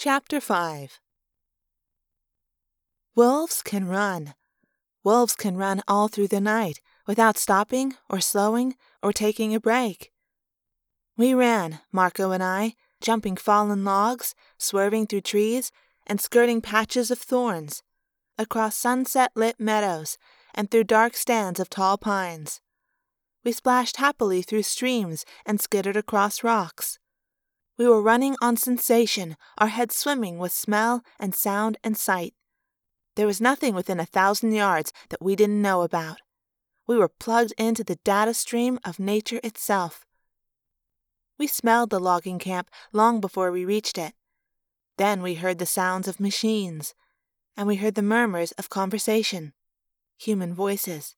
Chapter 5 Wolves can run. Wolves can run all through the night without stopping or slowing or taking a break. We ran, Marco and I, jumping fallen logs, swerving through trees, and skirting patches of thorns, across sunset lit meadows, and through dark stands of tall pines. We splashed happily through streams and skittered across rocks. We were running on sensation, our heads swimming with smell and sound and sight. There was nothing within a thousand yards that we didn't know about. We were plugged into the data stream of nature itself. We smelled the logging camp long before we reached it. Then we heard the sounds of machines, and we heard the murmurs of conversation, human voices.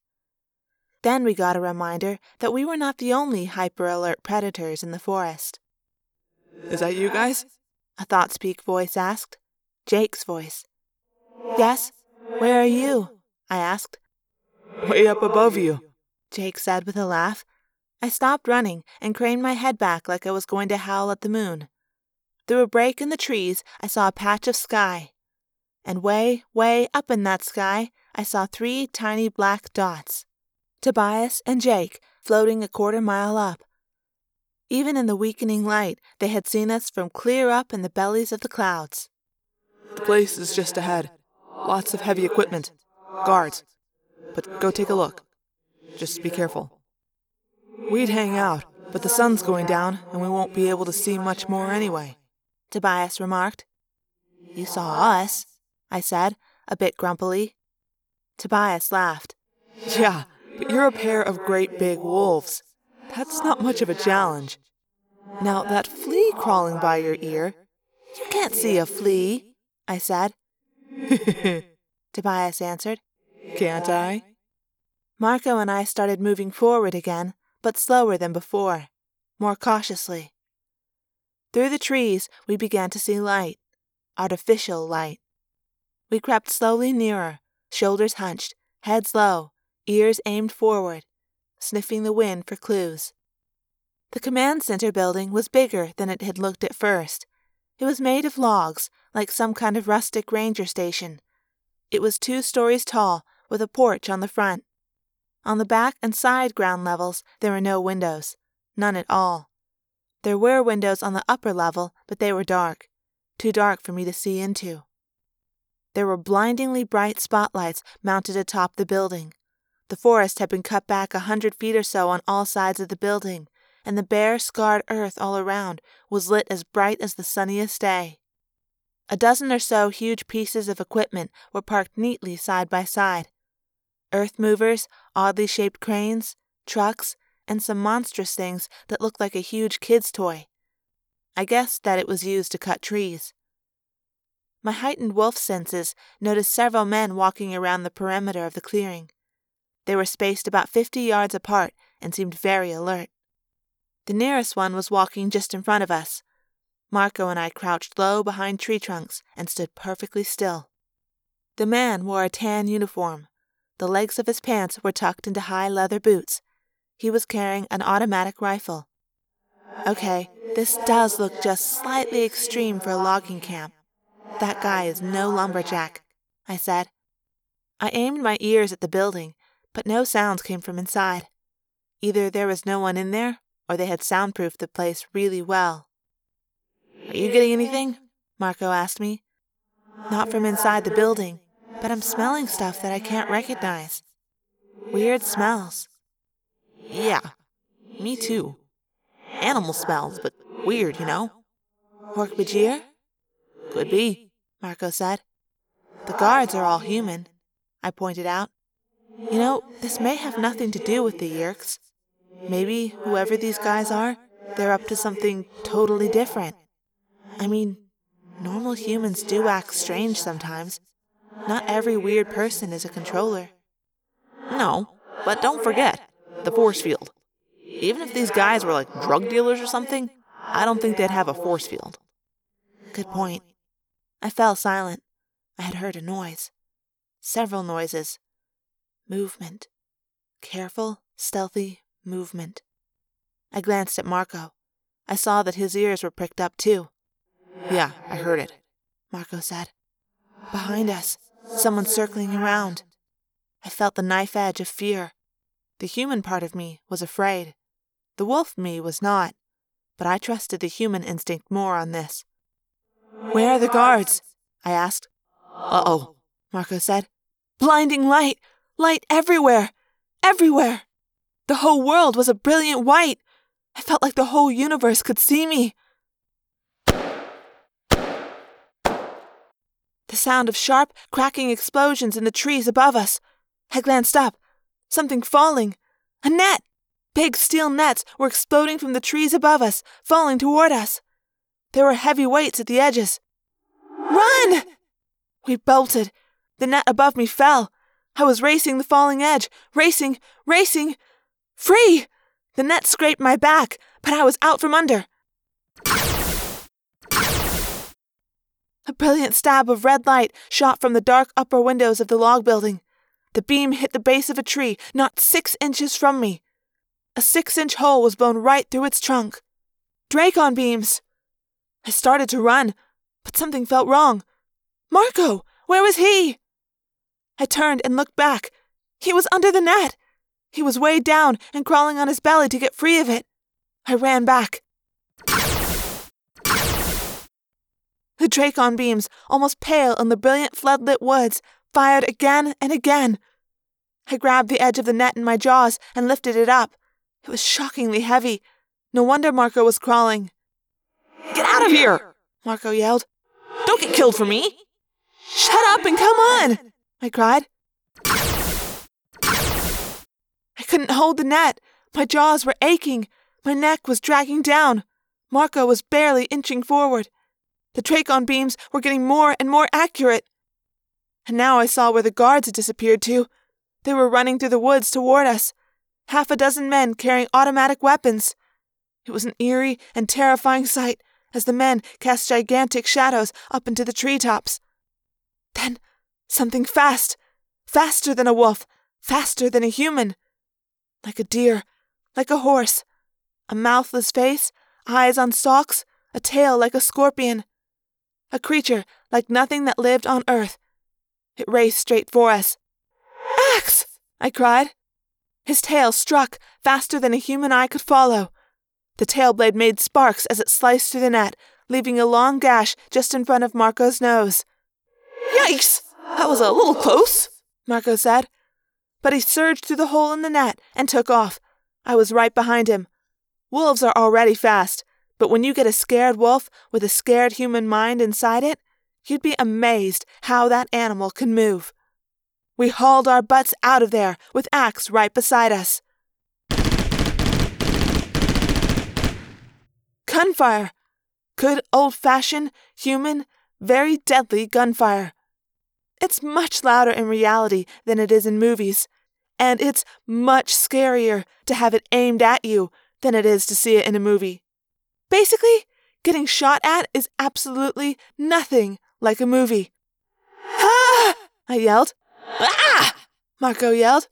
Then we got a reminder that we were not the only hyper alert predators in the forest. Is that you guys? A thought speak voice asked. Jake's voice. Yes? Where are you? I asked. Way up above you, Jake said with a laugh. I stopped running and craned my head back like I was going to howl at the moon. Through a break in the trees, I saw a patch of sky. And way, way up in that sky, I saw three tiny black dots Tobias and Jake floating a quarter mile up. Even in the weakening light, they had seen us from clear up in the bellies of the clouds. The place is just ahead. Lots of heavy equipment. Guards. But go take a look. Just be careful. We'd hang out, but the sun's going down and we won't be able to see much more anyway. Tobias remarked. You saw us, I said, a bit grumpily. Tobias laughed. Yeah, but you're a pair of great big wolves. That's not much of a challenge. Now, that flea crawling by your ear. You can't see a flea, I said. Tobias answered. Can't I? Marco and I started moving forward again, but slower than before, more cautiously. Through the trees, we began to see light, artificial light. We crept slowly nearer, shoulders hunched, heads low, ears aimed forward, sniffing the wind for clues. The command center building was bigger than it had looked at first. It was made of logs, like some kind of rustic ranger station. It was two stories tall, with a porch on the front. On the back and side ground levels, there were no windows, none at all. There were windows on the upper level, but they were dark, too dark for me to see into. There were blindingly bright spotlights mounted atop the building. The forest had been cut back a hundred feet or so on all sides of the building, and the bare, scarred earth all around was lit as bright as the sunniest day. A dozen or so huge pieces of equipment were parked neatly side by side. Earth movers, oddly shaped cranes, trucks, and some monstrous things that looked like a huge kid's toy. I guessed that it was used to cut trees. My heightened wolf senses noticed several men walking around the perimeter of the clearing. They were spaced about fifty yards apart and seemed very alert. The nearest one was walking just in front of us. Marco and I crouched low behind tree trunks and stood perfectly still. The man wore a tan uniform. The legs of his pants were tucked into high leather boots. He was carrying an automatic rifle. Okay, this does look just slightly extreme for a logging camp. That guy is no lumberjack, I said. I aimed my ears at the building but no sounds came from inside. Either there was no one in there, or they had soundproofed the place really well. Are you getting anything? Marco asked me. Not from inside the building, but I'm smelling stuff that I can't recognize. Weird smells. Yeah, me too. Animal smells, but weird, you know? Hork-Bajir? Could be, Marco said. The guards are all human, I pointed out. You know, this may have nothing to do with the Yeerks. Maybe, whoever these guys are, they're up to something totally different. I mean, normal humans do act strange sometimes. Not every weird person is a controller. No, but don't forget the force field. Even if these guys were like drug dealers or something, I don't think they'd have a force field. Good point. I fell silent. I had heard a noise. Several noises. Movement. Careful, stealthy movement. I glanced at Marco. I saw that his ears were pricked up too. Yeah, I heard it. Marco said. Behind us, someone circling around. I felt the knife edge of fear. The human part of me was afraid. The wolf me was not, but I trusted the human instinct more on this. Where are the guards? I asked. Uh oh, Marco said. Blinding light! Light everywhere! Everywhere! The whole world was a brilliant white! I felt like the whole universe could see me. The sound of sharp, cracking explosions in the trees above us. I glanced up. Something falling. A net! Big steel nets were exploding from the trees above us, falling toward us. There were heavy weights at the edges. Run! We bolted. The net above me fell. I was racing the falling edge, racing, racing. Free! The net scraped my back, but I was out from under. A brilliant stab of red light shot from the dark upper windows of the log building. The beam hit the base of a tree not six inches from me. A six inch hole was blown right through its trunk. Dracon beams! I started to run, but something felt wrong. Marco! Where was he? I turned and looked back. He was under the net. He was weighed down and crawling on his belly to get free of it. I ran back. The Dracon beams, almost pale in the brilliant flood-lit woods, fired again and again. I grabbed the edge of the net in my jaws and lifted it up. It was shockingly heavy. No wonder Marco was crawling. Get out of here! Marco yelled. Don't get killed for me! Shut up and come on! I cried. I couldn't hold the net. My jaws were aching. My neck was dragging down. Marco was barely inching forward. The Dracon beams were getting more and more accurate. And now I saw where the guards had disappeared to. They were running through the woods toward us, half a dozen men carrying automatic weapons. It was an eerie and terrifying sight as the men cast gigantic shadows up into the tree tops. Then something fast, faster than a wolf, faster than a human. Like a deer, like a horse, a mouthless face, eyes on stalks, a tail like a scorpion a creature like nothing that lived on earth. It raced straight for us. Ax! I cried. His tail struck faster than a human eye could follow. The tail blade made sparks as it sliced through the net, leaving a long gash just in front of Marco's nose. Yikes! That was a little close, Marco said. But he surged through the hole in the net and took off. I was right behind him. Wolves are already fast, but when you get a scared wolf with a scared human mind inside it, you'd be amazed how that animal can move. We hauled our butts out of there with Ax right beside us. Gunfire! Good old fashioned, human, very deadly gunfire. It's much louder in reality than it is in movies, and it's much scarier to have it aimed at you than it is to see it in a movie. Basically, getting shot at is absolutely nothing like a movie. Ah! I yelled. Ah! Marco yelled.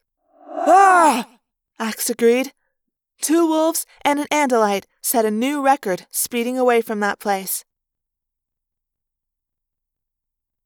Ah! Ax agreed. Two wolves and an Andalite set a new record speeding away from that place.